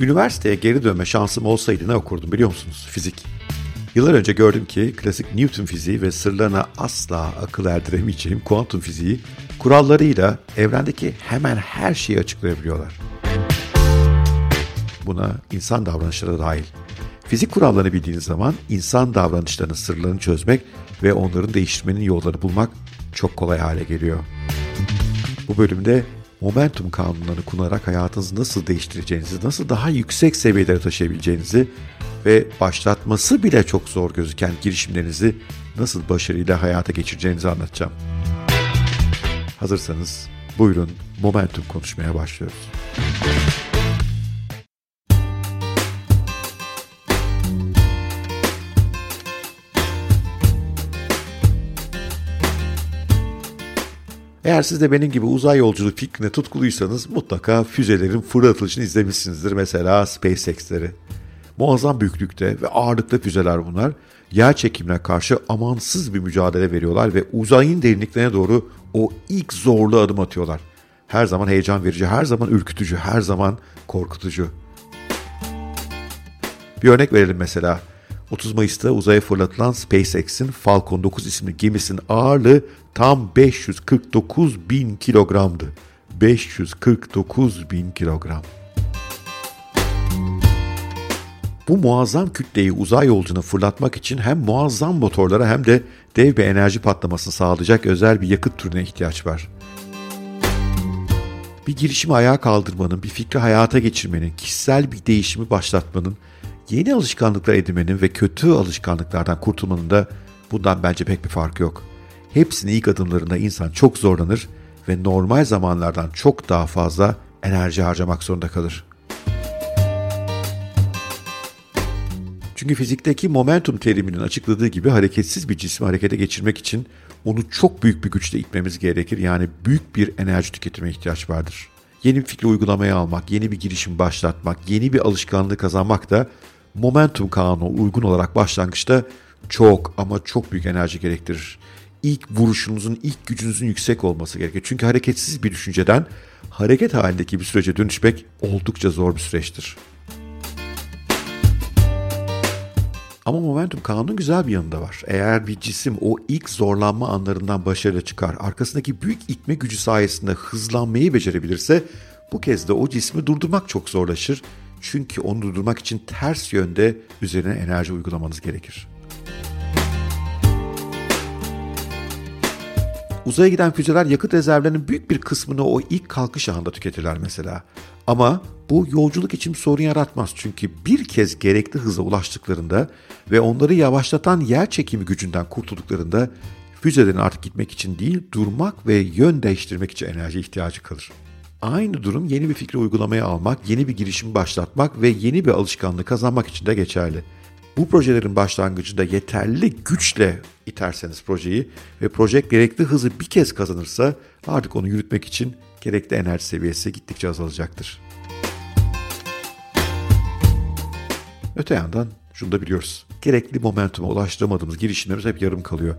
Üniversiteye geri dönme şansım olsaydı ne okurdum biliyor musunuz? Fizik. Yıllar önce gördüm ki klasik Newton fiziği ve sırlarına asla akıl erdiremeyeceğim kuantum fiziği kurallarıyla evrendeki hemen her şeyi açıklayabiliyorlar. Buna insan davranışları dahil. Fizik kurallarını bildiğiniz zaman insan davranışlarının sırlarını çözmek ve onların değiştirmenin yollarını bulmak çok kolay hale geliyor. Bu bölümde momentum kanunlarını kullanarak hayatınızı nasıl değiştireceğinizi, nasıl daha yüksek seviyelere taşıyabileceğinizi ve başlatması bile çok zor gözüken girişimlerinizi nasıl başarıyla hayata geçireceğinizi anlatacağım. Hazırsanız buyurun momentum konuşmaya başlıyoruz. Eğer siz de benim gibi uzay yolculuğu fikrine tutkuluysanız mutlaka füzelerin fırlatılışını izlemişsinizdir. Mesela SpaceX'leri. Muazzam büyüklükte ve ağırlıklı füzeler bunlar. Yer çekimine karşı amansız bir mücadele veriyorlar ve uzayın derinliklerine doğru o ilk zorlu adım atıyorlar. Her zaman heyecan verici, her zaman ürkütücü, her zaman korkutucu. Bir örnek verelim mesela. 30 Mayıs'ta uzaya fırlatılan SpaceX'in Falcon 9 isimli gemisinin ağırlığı tam 549 bin kilogramdı. 549 bin kilogram. Bu muazzam kütleyi uzay yolcuna fırlatmak için hem muazzam motorlara hem de dev bir enerji patlamasını sağlayacak özel bir yakıt türüne ihtiyaç var. Bir girişimi ayağa kaldırmanın, bir fikri hayata geçirmenin, kişisel bir değişimi başlatmanın, yeni alışkanlıklar edinmenin ve kötü alışkanlıklardan kurtulmanın da bundan bence pek bir farkı yok. Hepsinin ilk adımlarında insan çok zorlanır ve normal zamanlardan çok daha fazla enerji harcamak zorunda kalır. Çünkü fizikteki momentum teriminin açıkladığı gibi hareketsiz bir cismi harekete geçirmek için onu çok büyük bir güçle itmemiz gerekir. Yani büyük bir enerji tüketime ihtiyaç vardır. Yeni bir fikri uygulamaya almak, yeni bir girişim başlatmak, yeni bir alışkanlığı kazanmak da momentum kanunu uygun olarak başlangıçta çok ama çok büyük enerji gerektirir. İlk vuruşunuzun, ilk gücünüzün yüksek olması gerekir. Çünkü hareketsiz bir düşünceden hareket halindeki bir sürece dönüşmek oldukça zor bir süreçtir. Ama momentum kanunun güzel bir yanı da var. Eğer bir cisim o ilk zorlanma anlarından başarıyla çıkar, arkasındaki büyük itme gücü sayesinde hızlanmayı becerebilirse bu kez de o cismi durdurmak çok zorlaşır. Çünkü onu durdurmak için ters yönde üzerine enerji uygulamanız gerekir. Uzaya giden füzeler yakıt rezervlerinin büyük bir kısmını o ilk kalkış anında tüketirler mesela. Ama bu yolculuk için sorun yaratmaz çünkü bir kez gerekli hıza ulaştıklarında ve onları yavaşlatan yer çekimi gücünden kurtulduklarında füzelerin artık gitmek için değil durmak ve yön değiştirmek için enerji ihtiyacı kalır. Aynı durum yeni bir fikri uygulamaya almak, yeni bir girişim başlatmak ve yeni bir alışkanlığı kazanmak için de geçerli. Bu projelerin başlangıcında yeterli güçle iterseniz projeyi ve proje gerekli hızı bir kez kazanırsa artık onu yürütmek için gerekli enerji seviyesi gittikçe azalacaktır. Öte yandan şunu da biliyoruz. Gerekli momentuma ulaştıramadığımız girişimlerimiz hep yarım kalıyor.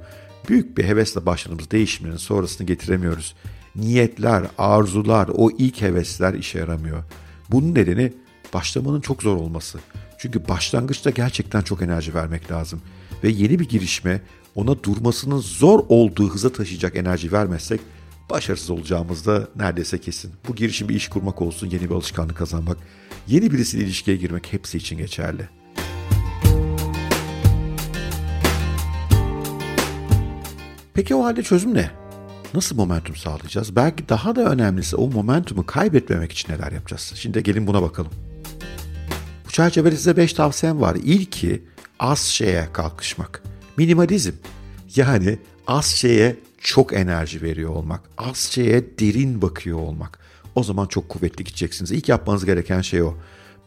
Büyük bir hevesle başladığımız değişimlerin sonrasını getiremiyoruz. Niyetler, arzular, o ilk hevesler işe yaramıyor. Bunun nedeni başlamanın çok zor olması. Çünkü başlangıçta gerçekten çok enerji vermek lazım. Ve yeni bir girişime ona durmasının zor olduğu hıza taşıyacak enerji vermezsek başarısız olacağımız da neredeyse kesin. Bu girişim bir iş kurmak olsun, yeni bir alışkanlık kazanmak, yeni birisiyle ilişkiye girmek hepsi için geçerli. Peki o halde çözüm ne? Nasıl momentum sağlayacağız? Belki daha da önemlisi o momentumu kaybetmemek için neler yapacağız? Şimdi gelin buna bakalım. Bu çerçevede size 5 tavsiyem var. İlki az şeye kalkışmak. Minimalizm. Yani az şeye çok enerji veriyor olmak. Az şeye derin bakıyor olmak. O zaman çok kuvvetli gideceksiniz. İlk yapmanız gereken şey o.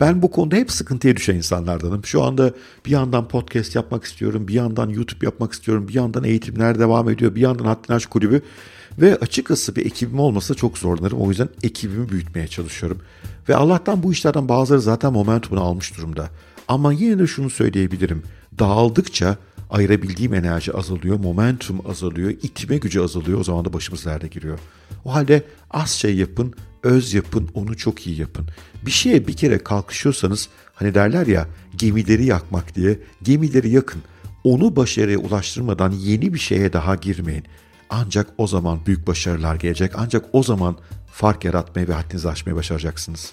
Ben bu konuda hep sıkıntıya düşen insanlardanım. Şu anda bir yandan podcast yapmak istiyorum, bir yandan YouTube yapmak istiyorum, bir yandan eğitimler devam ediyor, bir yandan Hattinaj Kulübü. Ve açıkçası bir ekibim olmasa çok zorlanırım. O yüzden ekibimi büyütmeye çalışıyorum. Ve Allah'tan bu işlerden bazıları zaten momentumunu almış durumda. Ama yine de şunu söyleyebilirim. Dağıldıkça ayırabildiğim enerji azalıyor, momentum azalıyor, itme gücü azalıyor. O zaman da başımız derde giriyor. O halde az şey yapın, öz yapın, onu çok iyi yapın. Bir şeye bir kere kalkışıyorsanız hani derler ya gemileri yakmak diye gemileri yakın. Onu başarıya ulaştırmadan yeni bir şeye daha girmeyin. Ancak o zaman büyük başarılar gelecek. Ancak o zaman fark yaratmayı ve haddinizi aşmayı başaracaksınız.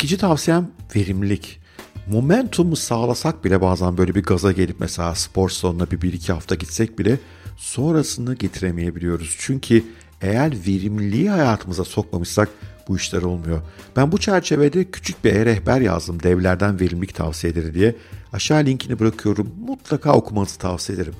İkinci tavsiyem verimlilik. Momentumu sağlasak bile bazen böyle bir gaza gelip mesela spor salonuna bir, bir iki hafta gitsek bile sonrasını getiremeyebiliyoruz. Çünkü eğer verimliliği hayatımıza sokmamışsak bu işler olmuyor. Ben bu çerçevede küçük bir e-rehber yazdım devlerden verimlilik tavsiyeleri diye. Aşağı linkini bırakıyorum. Mutlaka okumanızı tavsiye ederim.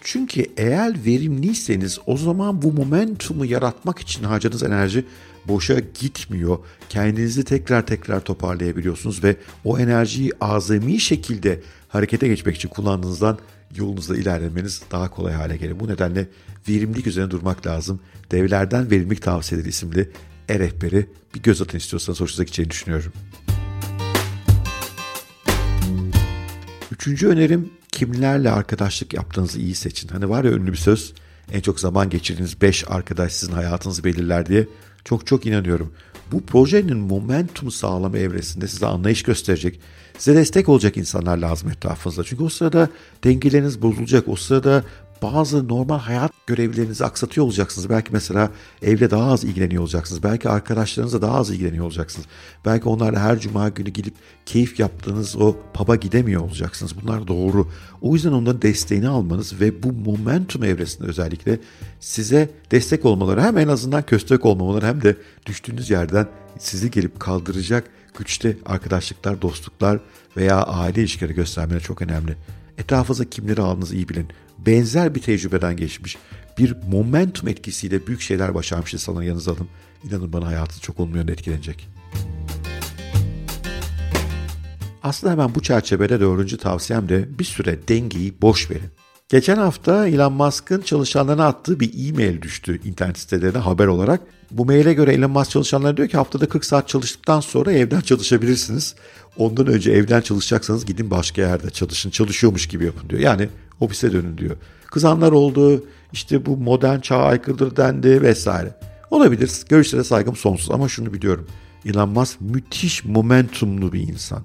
Çünkü eğer verimliyseniz o zaman bu momentumu yaratmak için harcadığınız enerji boşa gitmiyor. Kendinizi tekrar tekrar toparlayabiliyorsunuz ve o enerjiyi azami şekilde harekete geçmek için kullandığınızdan yolunuzda ilerlemeniz daha kolay hale gelir. Bu nedenle verimlilik üzerine durmak lazım. Devlerden Verimlilik Tavsiyeleri isimli e-rehberi bir göz atın istiyorsanız hoşunuza gideceğini düşünüyorum. Üçüncü önerim kimlerle arkadaşlık yaptığınızı iyi seçin. Hani var ya ünlü bir söz en çok zaman geçirdiğiniz 5 arkadaş sizin hayatınızı belirler diye çok çok inanıyorum. Bu projenin momentum sağlama evresinde size anlayış gösterecek, size destek olacak insanlar lazım etrafınızda. Çünkü o sırada dengeleriniz bozulacak. O sırada bazı normal hayat görevlerinizi aksatıyor olacaksınız. Belki mesela evle daha az ilgileniyor olacaksınız. Belki arkadaşlarınızla daha az ilgileniyor olacaksınız. Belki onlarla her cuma günü gidip keyif yaptığınız o pub'a gidemiyor olacaksınız. Bunlar doğru. O yüzden onların desteğini almanız ve bu momentum evresinde özellikle size destek olmaları hem en azından köstek olmamaları hem de düştüğünüz yerden sizi gelip kaldıracak güçte arkadaşlıklar, dostluklar veya aile ilişkileri göstermeleri çok önemli. Etrafınıza kimleri aldığınızı iyi bilin benzer bir tecrübeden geçmiş, bir momentum etkisiyle büyük şeyler başarmış insanları yanınıza alın. İnanın bana hayatı çok olumlu yönde etkilenecek. Aslında hemen bu çerçevede dördüncü tavsiyem de bir süre dengeyi boş verin. Geçen hafta Elon Musk'ın çalışanlarına attığı bir e-mail düştü internet sitelerine haber olarak. Bu maile göre Elon Musk çalışanlara diyor ki haftada 40 saat çalıştıktan sonra evden çalışabilirsiniz. Ondan önce evden çalışacaksanız gidin başka yerde çalışın. Çalışıyormuş gibi yapın diyor. Yani ofise dönün diyor. Kızanlar oldu, işte bu modern çağa aykırıdır dendi vesaire. Olabilir, görüşlere saygım sonsuz ama şunu biliyorum. Elon Musk müthiş momentumlu bir insan.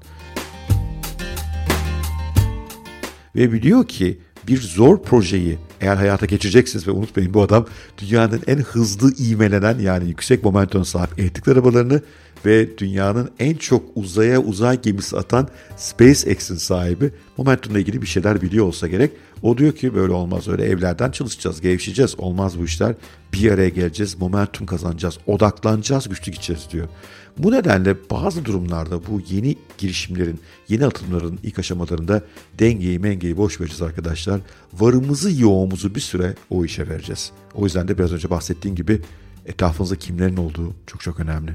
Ve biliyor ki bir zor projeyi eğer hayata geçireceksiniz ve unutmayın bu adam dünyanın en hızlı ivmelenen yani yüksek momentum sahip elektrikli arabalarını ve dünyanın en çok uzaya uzay gemisi atan SpaceX'in sahibi Momentum'la ilgili bir şeyler biliyor olsa gerek. O diyor ki böyle olmaz öyle evlerden çalışacağız, gevşeyeceğiz. Olmaz bu işler. Bir araya geleceğiz, momentum kazanacağız, odaklanacağız, güçlü gideceğiz diyor. Bu nedenle bazı durumlarda bu yeni girişimlerin, yeni atımların ilk aşamalarında dengeyi mengeyi boş vereceğiz arkadaşlar. Varımızı yoğumuzu bir süre o işe vereceğiz. O yüzden de biraz önce bahsettiğim gibi etrafınızda kimlerin olduğu çok çok önemli.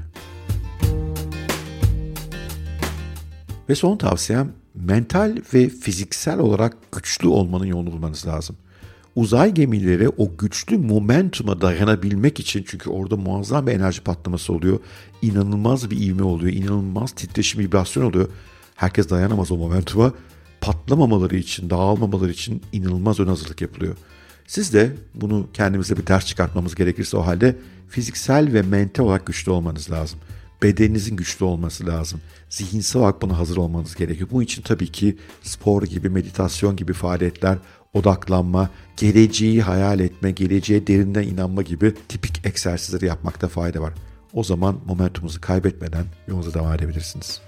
Ve son tavsiyem mental ve fiziksel olarak güçlü olmanın yolunu bulmanız lazım. Uzay gemileri o güçlü momentuma dayanabilmek için çünkü orada muazzam bir enerji patlaması oluyor. İnanılmaz bir ivme oluyor. inanılmaz titreşim, vibrasyon oluyor. Herkes dayanamaz o momentuma. Patlamamaları için, dağılmamaları için inanılmaz ön hazırlık yapılıyor. Siz de bunu kendimize bir ders çıkartmamız gerekirse o halde fiziksel ve mental olarak güçlü olmanız lazım bedeninizin güçlü olması lazım. Zihinsel olarak buna hazır olmanız gerekiyor. Bu için tabii ki spor gibi, meditasyon gibi faaliyetler, odaklanma, geleceği hayal etme, geleceğe derinden inanma gibi tipik egzersizleri yapmakta fayda var. O zaman momentumunuzu kaybetmeden yolunuza devam edebilirsiniz.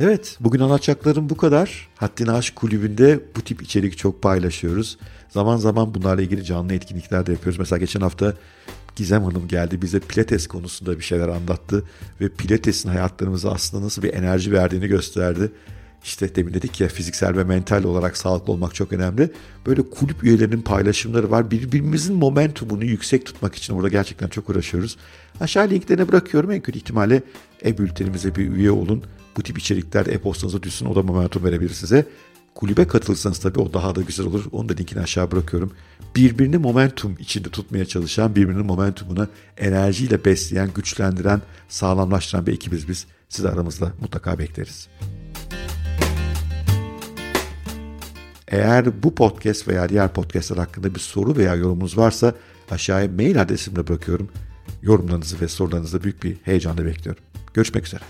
Evet, bugün anlatacaklarım bu kadar. Haddini Aşk Kulübü'nde bu tip içerik çok paylaşıyoruz. Zaman zaman bunlarla ilgili canlı etkinlikler de yapıyoruz. Mesela geçen hafta Gizem Hanım geldi bize pilates konusunda bir şeyler anlattı ve pilatesin hayatlarımıza aslında nasıl bir enerji verdiğini gösterdi. İşte demin dedik ya fiziksel ve mental olarak sağlıklı olmak çok önemli. Böyle kulüp üyelerinin paylaşımları var. Birbirimizin momentumunu yüksek tutmak için burada gerçekten çok uğraşıyoruz. Aşağı linklerine bırakıyorum. En kötü ihtimalle e-bültenimize bir üye olun. Bu tip içerikler e-postanıza düşsün. O da momentum verebilir size. Kulübe katılırsanız tabii o daha da güzel olur. Onu da linkini aşağı bırakıyorum. Birbirini momentum içinde tutmaya çalışan, birbirinin momentumunu enerjiyle besleyen, güçlendiren, sağlamlaştıran bir ekibiz biz. Sizi aramızda mutlaka bekleriz. Eğer bu podcast veya diğer podcastler hakkında bir soru veya yorumunuz varsa aşağıya mail adresimle bırakıyorum. Yorumlarınızı ve sorularınızı büyük bir heyecanla bekliyorum. Görüşmek üzere.